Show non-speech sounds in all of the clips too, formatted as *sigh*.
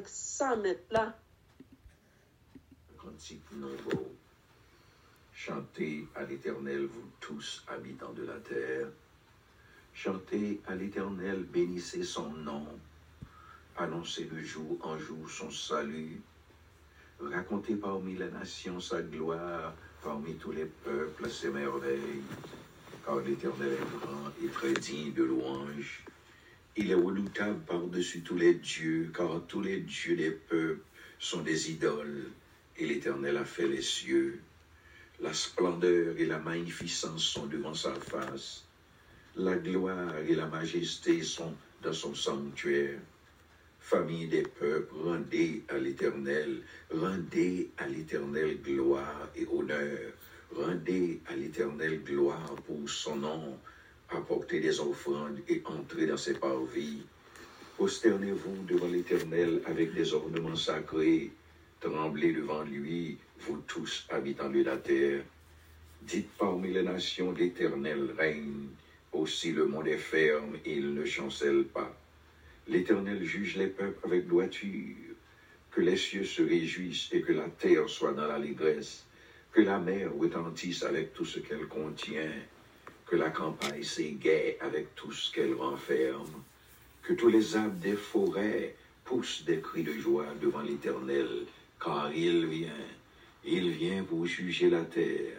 Avec 100 mètres là. Chantez à l'Éternel, vous tous habitants de la terre. Chantez à l'Éternel, bénissez son nom. Annoncez de jour en jour son salut. Racontez parmi les nations sa gloire, parmi tous les peuples ses merveilles. Car l'Éternel est grand et très digne de louange. Il est redoutable par-dessus tous les dieux, car tous les dieux des peuples sont des idoles, et l'Éternel a fait les cieux. La splendeur et la magnificence sont devant sa face. La gloire et la majesté sont dans son sanctuaire. Famille des peuples, rendez à l'Éternel, rendez à l'Éternel gloire et honneur. Rendez à l'Éternel gloire pour son nom. Apportez des offrandes et entrez dans ses parvis. Prosternez-vous devant l'Éternel avec des ornements sacrés. Tremblez devant lui, vous tous habitants de la terre. Dites parmi les nations, l'Éternel règne. Aussi le monde est ferme et il ne chancelle pas. L'Éternel juge les peuples avec droiture. Que les cieux se réjouissent et que la terre soit dans l'allégresse. Que la mer retentisse avec tout ce qu'elle contient. Que la campagne s'égaie avec tout ce qu'elle renferme. Que tous les arbres des forêts poussent des cris de joie devant l'Éternel, car il vient. Il vient pour juger la terre.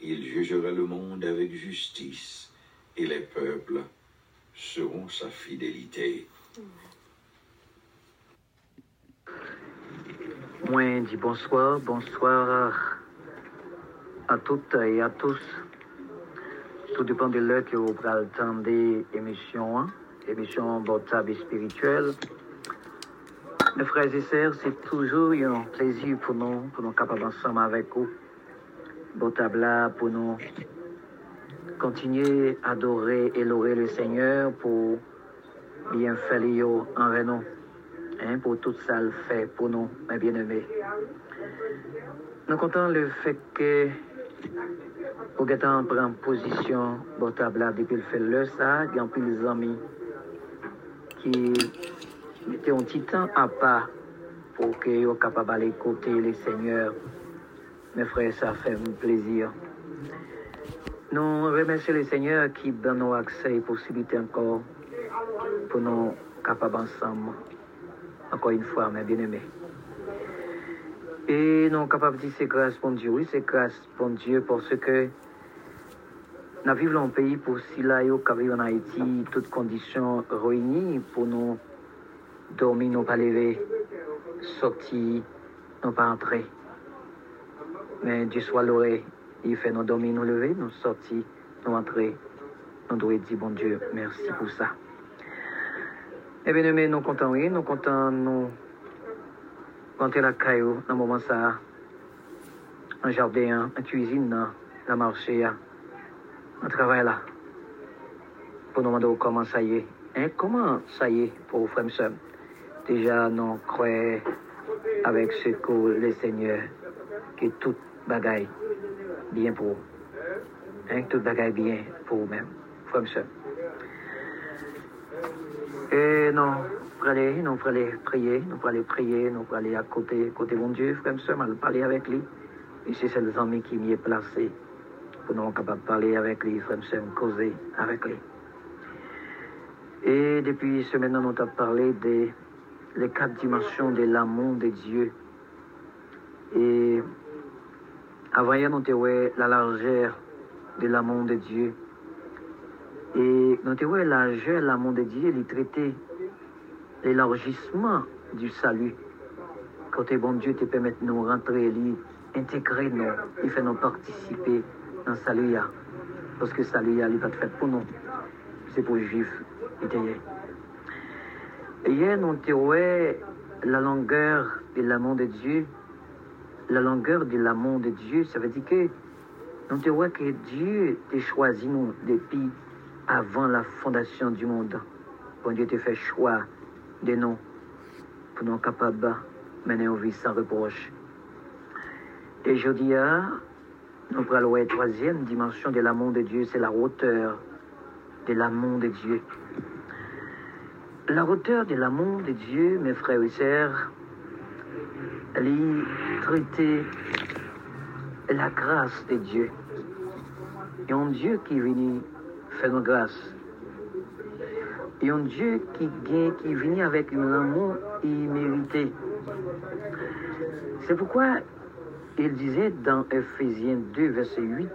Il jugera le monde avec justice, et les peuples seront sa fidélité. Moi, dis bonsoir, bonsoir à toutes et à tous. Tout dépend de l'heure que vous temps des émissions, hein, émissions Botab et spirituelle. Mes frères et sœurs, c'est toujours un plaisir pour nous, pour nous capables ensemble avec vous. Botab là, pour nous continuer à adorer et louer le Seigneur pour bien faire envers nous. Hein, pour tout ça le fait pour nous, mes bien-aimés. Nous comptons le fait que pour que en prendre position, depuis le fait le ça, il y a plus des amis qui un petit temps à part pour que soient capables d'écouter les seigneurs. Mes frères, ça fait plaisir. Nous remercions les seigneurs qui donnent nos accès et possibilités encore pour nous capables ensemble. Encore une fois, mes bien-aimés. Et nous sommes capables de dire c'est grâce pour Dieu. Oui, c'est grâce pour Dieu parce que nous vivons dans un pays pour si là, en Haïti, toutes conditions réunies pour nous dormir, nous pas lever, sortir, nous pas entrer. Mais Dieu soit loué. Il fait nous dormir, nous lever, nous sortir, nous entrer. Nous devons dire, bon Dieu, merci pour ça. Eh bien, nous comptons, oui, nous comptons, nous rentrer la caillou dans moment ça. Un jardin, une cuisine, dans la marché, un travail là. Pour nous demander comment ça y est. Hein, comment ça y est pour frère Sam? Déjà, nous croyons avec ce que le Seigneur, que tout bagaille bien pour vous. Hein, que tout bagaille bien pour vous-même, frère Sam. Et non, pour aller, non, aller prier, nous pour aller prier, nous pour aller à côté, côté mon Dieu, frère Sam, aller parler avec lui. Et c'est ces amis qui m'y est placé pour nous capables de parler avec lui, frère Sam, causer avec lui. Et depuis ce maintenant, nous avons parlé des les quatre dimensions de l'amour de Dieu. Et avant hier, avons vu la largeur de l'amour de Dieu. Et nous avons vu la largeur de l'amour de Dieu, il traitait l'élargissement du salut. Quand bon Dieu te permet de nous rentrer, lui, intégrer nous, il fait nous participer dans le salut. Parce que le salut, il va être fait pour nous. C'est pour les juifs. Hier, nous avons la longueur de l'amour de Dieu. La longueur de l'amour de Dieu, ça veut dire que nous avons que Dieu t'a choisi nous depuis avant la fondation du monde. Bon Dieu t'a fait choix de nous pour nous capables de mener une vie sans reproche. Et aujourd'hui, nous prenons la troisième dimension de l'amour de Dieu, c'est la hauteur de l'amour de Dieu. La hauteur de l'amour de Dieu, mes frères et sœurs, elle est traitée la grâce de Dieu. Et un Dieu qui est venu une grâce. Et un Dieu qui, vient, qui venu avec un amour immérité. C'est pourquoi il disait dans Ephésiens 2, verset 8,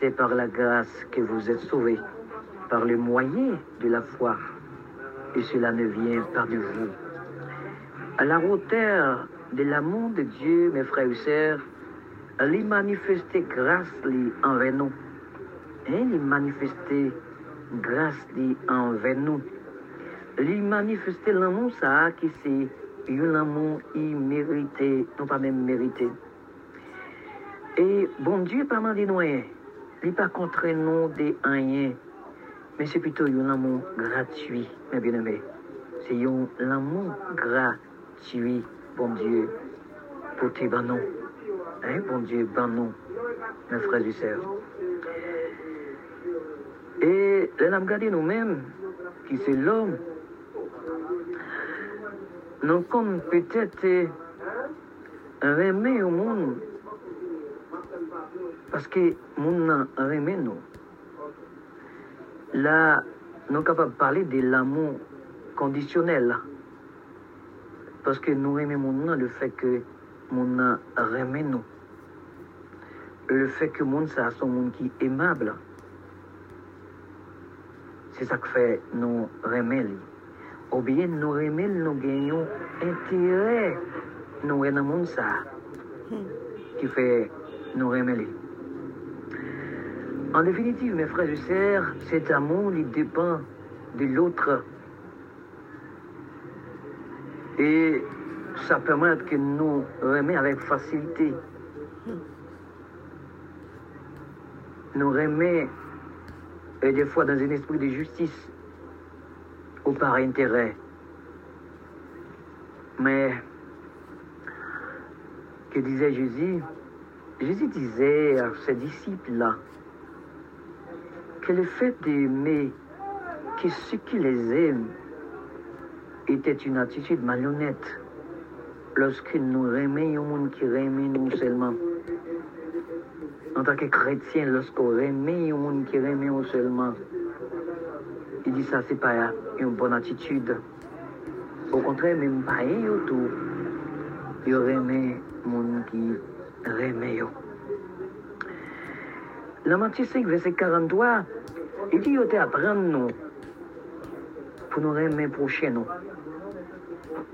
c'est par la grâce que vous êtes sauvés, par le moyen de la foi et cela ne vient pas de vous. À la hauteur de l'amour de Dieu, mes frères et sœurs, il manifester grâce envers nous. Hein, il manifester grâce envers nous. Il manifester l'amour ça qui c'est un amour immérité, non pas même mérité. Et bon Dieu pas demandé nous rien. Il pas contre nous de rien. Mais c'est plutôt un amour gratuit, mes bien-aimés. C'est un amour gratuit, bon Dieu, pour tes banons. Hein, bon Dieu, banons, mes frères et sœurs. Et l'homme regardé nous-mêmes, qui c'est l'homme, nous comme peut-être remet au monde, parce que monde remet nous là, nous sommes capables de parler de l'amour conditionnel. Parce que nous aimons le fait que mon remet nous. Le fait que mon ça son monde qui est aimable. C'est ça que fait nous remet. Ou bien nous remet, nous gagnons intérêt. Nous dans le monde ça. Qui fait nous remet. En définitive, mes frères et sœurs, cet amour, il dépend de l'autre. Et ça permet que nous remet avec facilité. Nous remet, et des fois dans un esprit de justice, ou par intérêt. Mais, que disait Jésus? Jésus disait à ses disciples-là, que le fait d'aimer que ceux qui les aiment était une attitude malhonnête. lorsque nous remet un monde qui remet nous seulement. En tant que chrétien, lorsqu'on remet un monde qui remet seulement, il dit ça, c'est pas une bonne attitude. Au contraire, même pas un tout. Il remet monde qui remet. Dans Matthieu 5, verset 43, il dit, il apprendre nous pour nous remettre prochain nous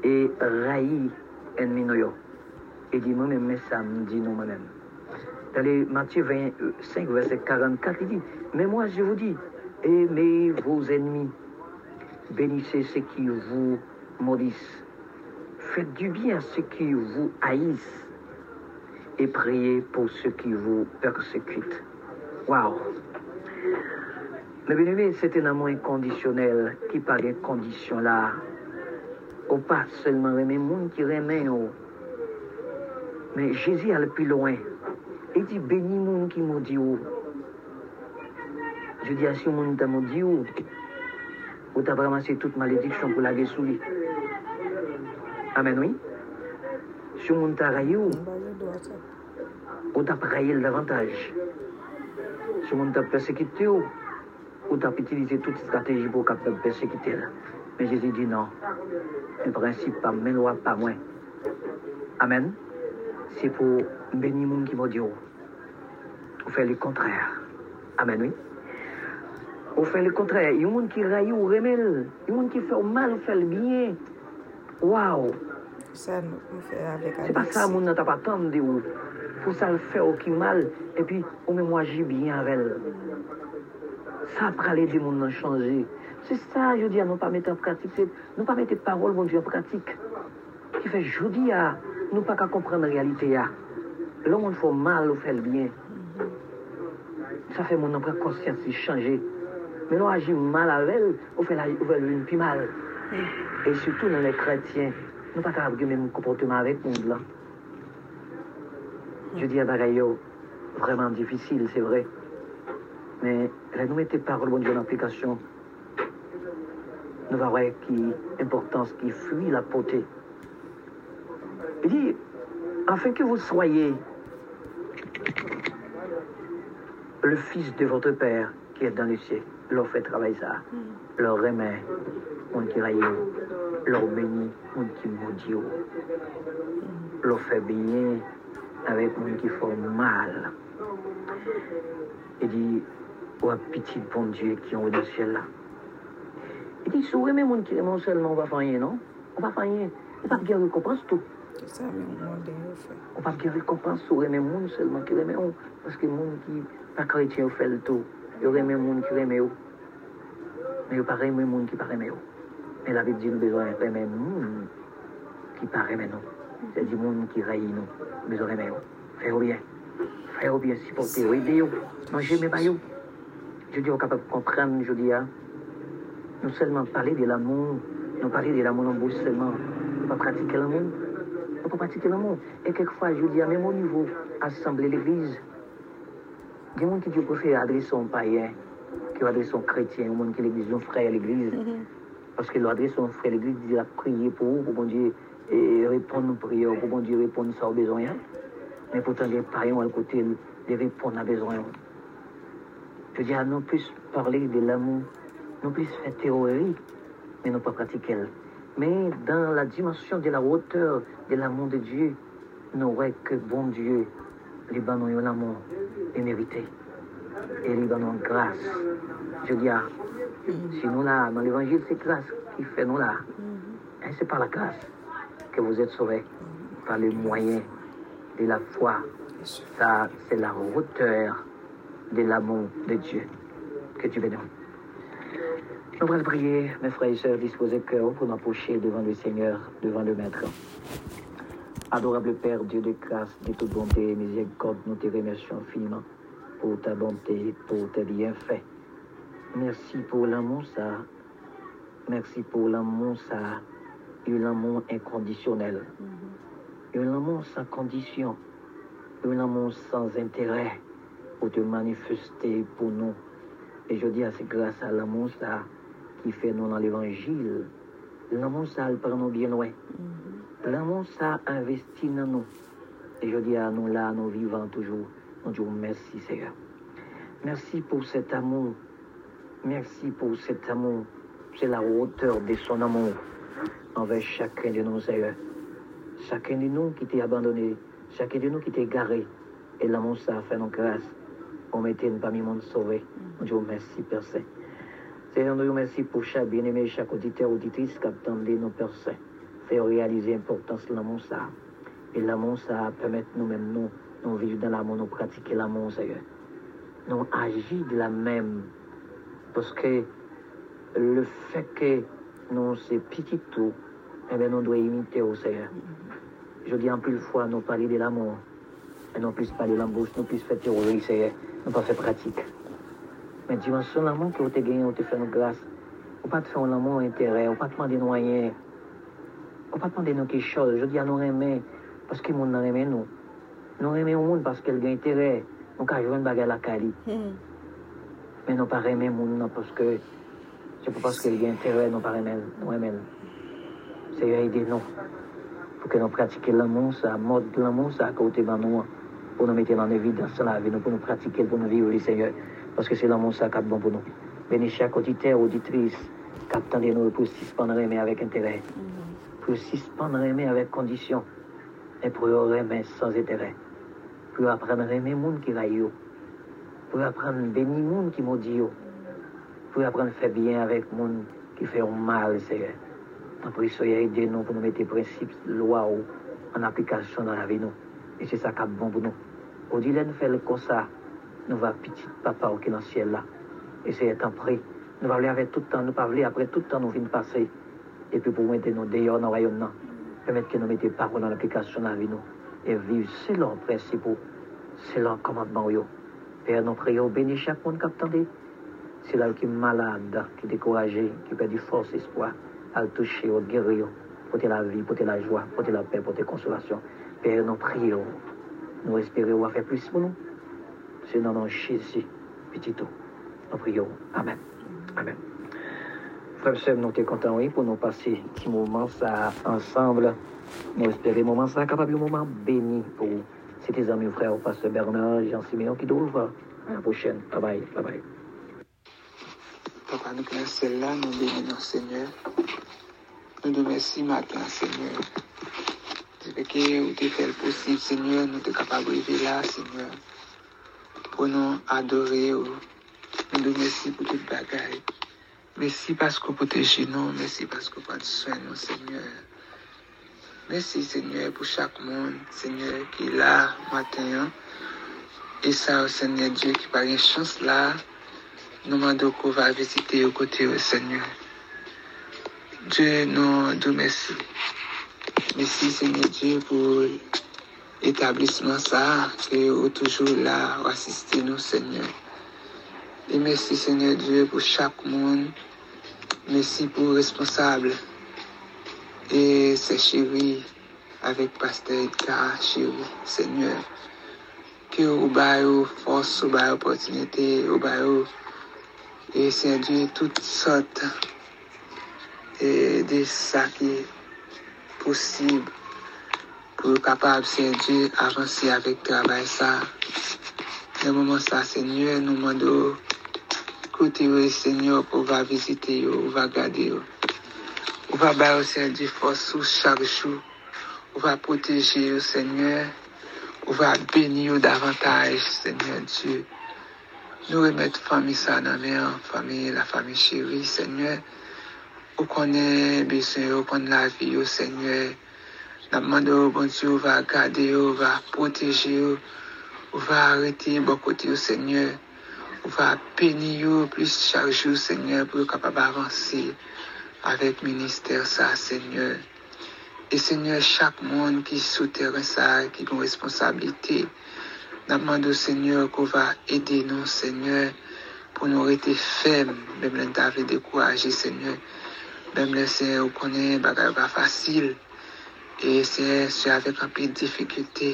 et raïr ennemi nous. Il dit, moi-même, mais ça me dit nous moi-même. Dans les Matthieu 25, verset 44, il dit, mais moi je vous dis, aimez vos ennemis, bénissez ceux qui vous maudissent, faites du bien à ceux qui vous haïssent et priez pour ceux qui vous persécutent. Waouh! Mais bien aimé, c'est un amour inconditionnel qui par des conditions là. Ou pas seulement aimer le monde qui remet, mais Jésus allait plus loin. Il dit bénis le monde qui maudit. oh. Je dis à si monde t'a maudit, oh, ou t'as ramassé toute malédiction pour la sous lui. Amen, oui. Si monde t'a raillé, oh, ou t'as raillé davantage. Si monde t'a persécuté, oh, ou t'as utilisé toute stratégie pour capable de persécuter. Mais Jésus dit non. Le principe, pas mes lois, pas moins. Amen. C'est pour béni moun qui m'a Ou fait le contraire. Amen, oui. Ou fait le contraire. Il y a moun qui raille ou remel. Il y a moun qui fait mal, fait le bien. Waouh! C'est pas ça, moun n'a pas attendu ou. Pour ça le faire ou qui mal, et puis, ou même moi, j'ai bien avec elle. Ça, parler du monde n'a changé. C'est ça, je dis, à ne pas mettre en pratique. Ne non pas mettre parole, mon Dieu, en pratique. Qui fait, je dis, à nous pas qu'à comprendre la réalité. À. L'homme, il faut mal ou faire le bien. Ça fait mon prend conscience changer. Mais nous agit mal avec elle, on fait fait une plus mal. Et surtout dans les chrétiens, nous pas capables de même comportement avec le monde là. Je dis à Bagayo, vraiment difficile, c'est vrai. Mais là, nous mettez parole, bon Dieu, en application. Nous verrons qui importance qui fuit la beauté. Il dit, afin que vous soyez le fils de votre Père qui est dans les cieux, leur fait travailler ça, leur remet, mon qui leur bénit, mon qui maudit, leur fait bien avec mon qui fait mal. Il dit, oh petit bon Dieu qui est au ciel là. Il dit, si vous aimez mon qui aime seulement, on va faire rien, non? On va faire rien. Il va pas bien récompense tout. C'est ça, mais on demande de faire. On va bien récompense sur aimer monde seulement qui aime on. Parce que monde qui pas chrétien fait le tout. Il aime monde qui aime on. Mais il pas aimer monde qui pas aime on. Mais la Bible dit nous besoin aimer monde qui pas aime nous. C'est du monde qui raille nous. Besoin aimer on. Faire bien. Faire bien, mes maillots. Je est capable de comprendre, je hein. Nous seulement parler de l'amour, nous parler de l'amour en bouche seulement. Nous pas pratiquer l'amour. Nous pas pratiquer l'amour. Et quelquefois, je dis, à même au niveau, assembler l'église, il y a des gens qui préfèrent adresser un païen, qui adresser un chrétien, au monde qui l'église, un frère à l'église. Parce que l'adresse un frère à l'église, il a prié pour vous, pour bon Dieu, et répondre aux prières, pour bon Dieu répondre ça aux besoins. Mais pourtant, les païens, à côté, ils répondent à besoin. Je dis, ah, non plus parler de l'amour, non plus faire théorie, mais non pas pratiquer. Mais dans la dimension de la hauteur de l'amour de Dieu, nous voyons que bon Dieu, les bannons ont l'amour est mérité. Et les bannons grâce. Je dis, ah, si nous là, dans l'évangile, c'est grâce qui fait nous là. Et c'est par la grâce que vous êtes sauvés, par le moyen de la foi. Ça, c'est la hauteur de l'amour de Dieu. Que Dieu bénisse. Nous allons prier, mes frères et sœurs, disposez cœur pour m'approcher devant le Seigneur, devant le Maître. Adorable Père, Dieu de grâce, de toute bonté et miséricorde, nous te remercions infiniment pour ta bonté, pour tes bienfaits. Merci pour l'amour, ça. Merci pour l'amour, ça. Un amour inconditionnel. Un amour sans condition. Un amour sans intérêt pour te manifester pour nous. Et je dis, ah, c'est grâce à l'amour, ça, qui fait nous dans l'évangile. L'amour, ça, le prend nous bien loin. L'amour, ça investit dans nous. Et je dis à nous là, nous vivons toujours. Nous disons merci, Seigneur. Merci pour cet amour. Merci pour cet amour. C'est la hauteur de son amour envers chacun de nous, Seigneur. Chacun de nous qui t'est abandonné, chacun de nous qui t'est garé. Et l'amour, ça a fait nos grâces. On mettait parmi monde sauvé. Nous disons merci, Père Saint. Seigneur, nous merci pour chaque bien-aimé, chaque auditeur, auditrice qui attendait nos Saint. Faire réaliser l'importance de l'amour, ça. Et l'amour, ça permet nous-mêmes, nous, nous vivre dans l'amour, nous pratiquer l'amour, Seigneur. Nous agir de la même. Parce que le fait que nous, c'est petit tout, eh bien, nous devons imiter au Seigneur. Je dis en plus fois, nous parler de l'amour. Et non plus parler l'embauche, nous plus faire théorie, Seigneur. Nous pas faire pratique. Mais dimension l'amour que vous avez gagné, vous avez fait nos grâces. Vous pas te faire un amour intérêt, vous pas te demander nous rien. Vous pas demander nous quelque chose. Je dis à nous aimer parce que le monde aime nous. Nous aimons le monde parce qu'elle a intérêt. Nous avons une bagarre à la Cali. *laughs* Mais nous pas aimer le monde parce que c'est pas parce qu'elle a intérêt, nous pas aimer, nous aimons. C'est aider nous. Pour que nous pratiquions l'amour, ça, mode de l'amour, ça, à côté de nous, pour nous mettre en évidence dans la vie, nous, pour nous pratiquer, pour nous vivre, Seigneur. Parce que c'est l'amour, ça, qui est bon pour nous. Bénis chaque auditeur, auditrice, attend de nous pour suspendre aimer avec intérêt. Pour suspendre aimer avec condition. Et pour aimer sans intérêt. Pour apprendre à aimer monde qui raille. Pour apprendre à bénir monde qui maudit. Pour apprendre à faire bien avec monde qui fait mal, Seigneur. En prie, soyez aidés nous pour nous mettre les principes, lois en application dans la vie. Nous. Et c'est ça qui est bon pour nous. Au-delà de faire comme ça, nous va petit papa qui est dans le ciel là. Et c'est en prix. Nous va aller avec tout le temps, nous pas aller après tout le temps nous venons passer. Et puis pour mettre nous dehors dans le royaume, permettre que nous mettions paroles dans l'application dans la vie. Et vivre selon les principes, selon le commandement. Père, nous prions, bénis chaque monde qui attendait. C'est là qui est malade, qui est découragé, qui perd du force, espoir, à le toucher, au guérir, pour la vie, pour la joie, pour la paix, pour la consolation. Père, nous prions, nous espérons faire plus pour nous. C'est dans notre Jésus, petit tout. Nous prions. Amen. Amen. Frère, sœur, nous sommes contents oui, pour nous passer petit moment ça ensemble. Nous espérons moment ça capable un moment béni pour tes amis, frère, pasteur Bernard, Jean-Siméon qui doivent. À la prochaine. Bye bye. Bye bye. Papa, nous connaissons celle-là, nous bénissons Seigneur. Nous te remercions matin, Seigneur. C'est que vous avez fait le possible, Seigneur, nous sommes capables de vivre là, Seigneur. Pour nous adorer, oh. nous te remercions pour toute bagaille. Merci parce que vous protégez nous, merci parce que vous prenez soin de nous, Seigneur. Merci, Seigneur, pour chaque monde, Seigneur, qui est là matin. hein. Et ça, Seigneur Dieu, qui par une chance là, nous demandons qu'on va visiter au côté au Seigneur. Dieu nous nous merci. Merci Seigneur Dieu pour l'établissement ça, êtes toujours là pour assister nous Seigneur. Et merci Seigneur Dieu pour chaque monde. Merci pour le responsable. Et c'est chéri avec Pasteur Edgar, chéri Seigneur. Que vous avez force, vous avez opportunité, vous avez et c'est Dieu toutes sortes et de ça qui possible pour capable c'est Dieu avancer avec travail ça. Le moment ça, Seigneur, nous demandons côté Seigneur pour va visiter, on va garder. On va battre au Seigneur Dieu force sous chaque jour. On va protéger Seigneur. On va bénir davantage, Seigneur Dieu. Nous remettre famille ça dans mains, famille, la famille chérie, Seigneur. On connaît besoin, on connaît la vie, Seigneur. Nap mande ou bon Diyo va gade ou, va proteje ou, ou va arete bo kote ou bon Seigneur. Ou va peni ou, plis charge ou Seigneur pou ou kapab avansi avèk minister sa Seigneur. E Seigneur, chak moun ki sou teren sa ki kon responsabilite. Nap mande ou Seigneur kou va ede nou Seigneur pou nou rete fem, bem len ta vle dekouaje Seigneur. Bem lese ou konen bagay va fasil. E se se avek api difikite,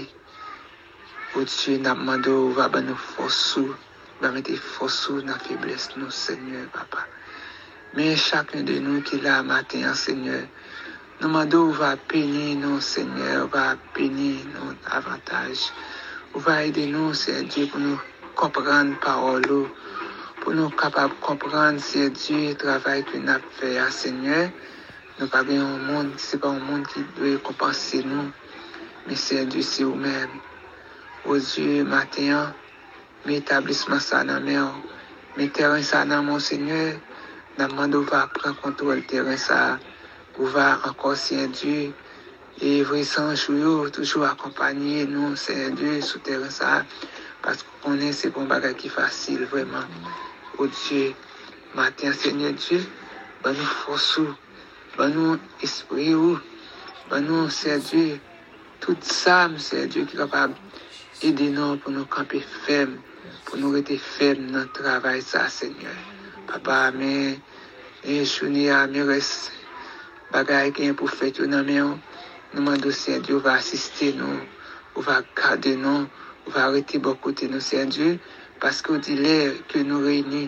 ou tsyu nan mando ou va ban nou fosou, ba mette fosou nan febles nou, Seigneur, papa. Men chakne de nou ki la maten, Seigneur, Nou mando ou va peni nou, Seigneur, ou va peni nou avantaj. Ou va ede nou, Seigneur Dieu, pou nou kompran parolo. Pou nou kapab kompran, Seigneur Dieu, travay ki nou ap fè ya, Seigneur. Nou pa gen yon moun, se pa yon moun ki dwe kompanse nou, men se yon dwe se ou men. O Diyo, maten an, men etablisman sa nan men an, men teren sa nan monsenye, nan mando va pren kontrol teren sa, ou va ankon se yon Diyo, e vwe san chouyo, toujou akompanyen nou se yon Diyo sou teren sa, paske konen se kon bagay ki fasil, vweman. O Diyo, maten se yon Diyo, ban nou fosou, Ban nou espri ou, ban nou sè Diyo, tout sa msè Diyo ki kapab edi nou pou nou kapi fem, pou nou rete fem nan travay sa Seigneur. Papa, men, men chouni a, men res bagay gen pou fet yo nan men yo, nou mandou sè Diyo va asiste nou, ou va kade nou, ou va rete bo kote nou sè Diyo, paske ou di lè ke nou reyni,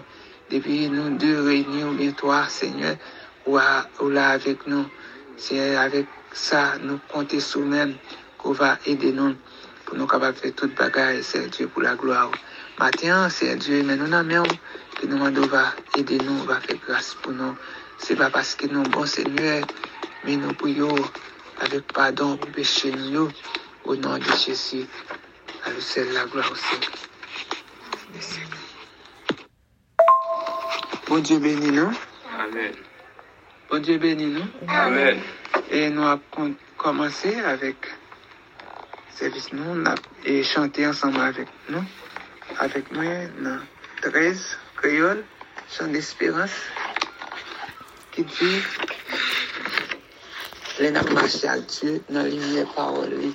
depi nou dè reyni ou bien toa Seigneur, ou, ou là avec nous. C'est avec ça, nous comptons sur nous-mêmes, qu'on va aider nous, pour nous capables de faire toute bagaille, Seigneur Dieu, pour la gloire. Matin, Seigneur Dieu, mais nous n'avons que nous demandons, va aider nous, va faire grâce pour nous. C'est pas parce que nous, bon Seigneur, mais nous prions avec pardon pour péché nous, au nom de Jésus. À lui seul la gloire aussi. Merci. Bon Dieu bénis nous. Amen. Bon Dieu bénit nous. Amen. Et nous avons commencé avec service non? nous et chanté ensemble avec nous. Avec moi, dans 13 créoles, chant d'espérance, qui dit les n'a marché à Dieu dans les paroles.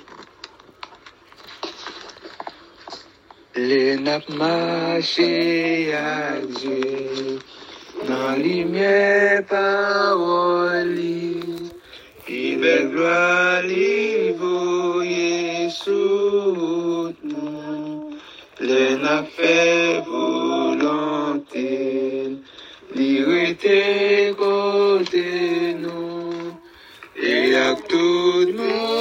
Les n'a marché à Dieu. Dans lumière parole. Il est gloire li voye sous nous. Les n'a fait volonté. L'irrité côté nous. Et à tout le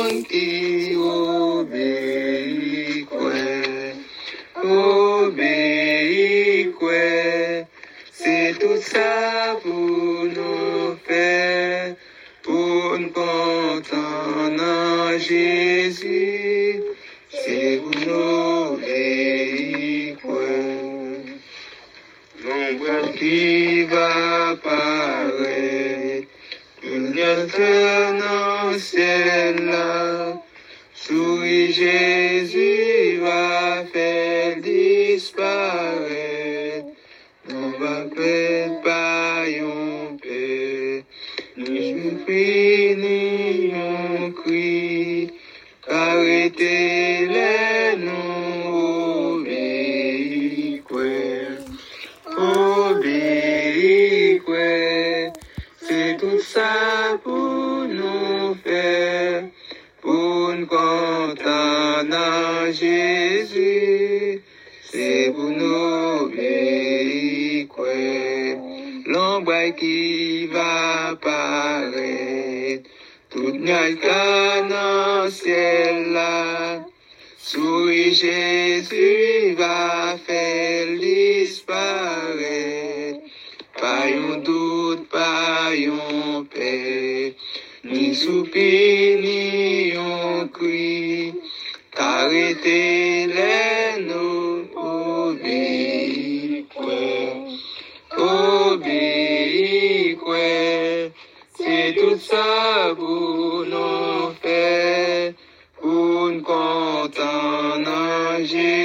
en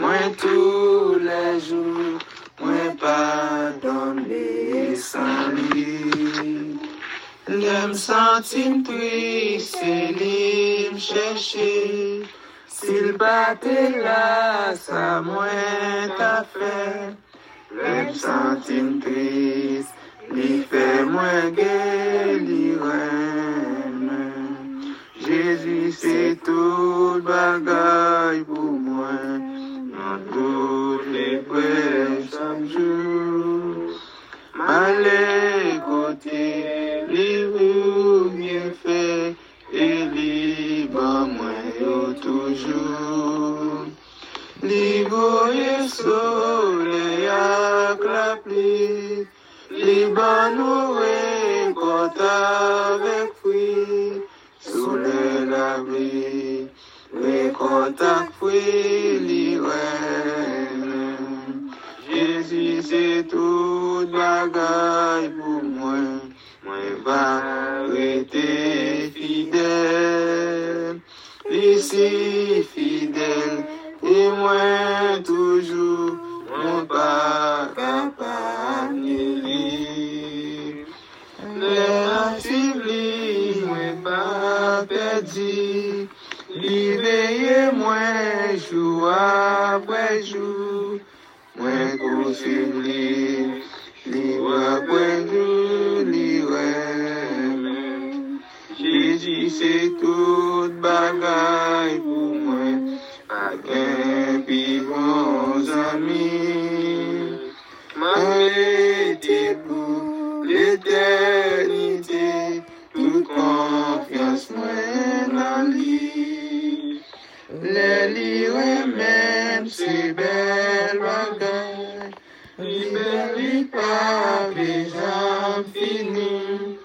moi tous les jours. Moi pardonner sans lui. L'aime sentir triste, c'est lui me chercher. S'il battait là, ça moins t'a fait. L'aime sentir triste, lui fait moins gai, lui reine. Jésus, c'est tout bagaille pour moi. En toutes les jour. Les et libre moi toujours. Et la pluie, libre nous récolte avec fruit, soleil la vie, récolte avec fruit, se tout bagay pou mwen, mwen va rete fidel. Lise Les livres même, c'est belle bagaille. Libéré par les gens finis.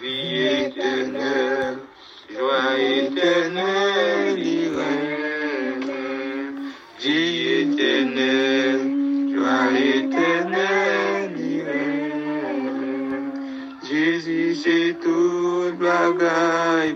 Vie éternelle, joie éternelle, irène. Vie éternelle, joie éternelle, irène. Jésus, c'est toute bagaille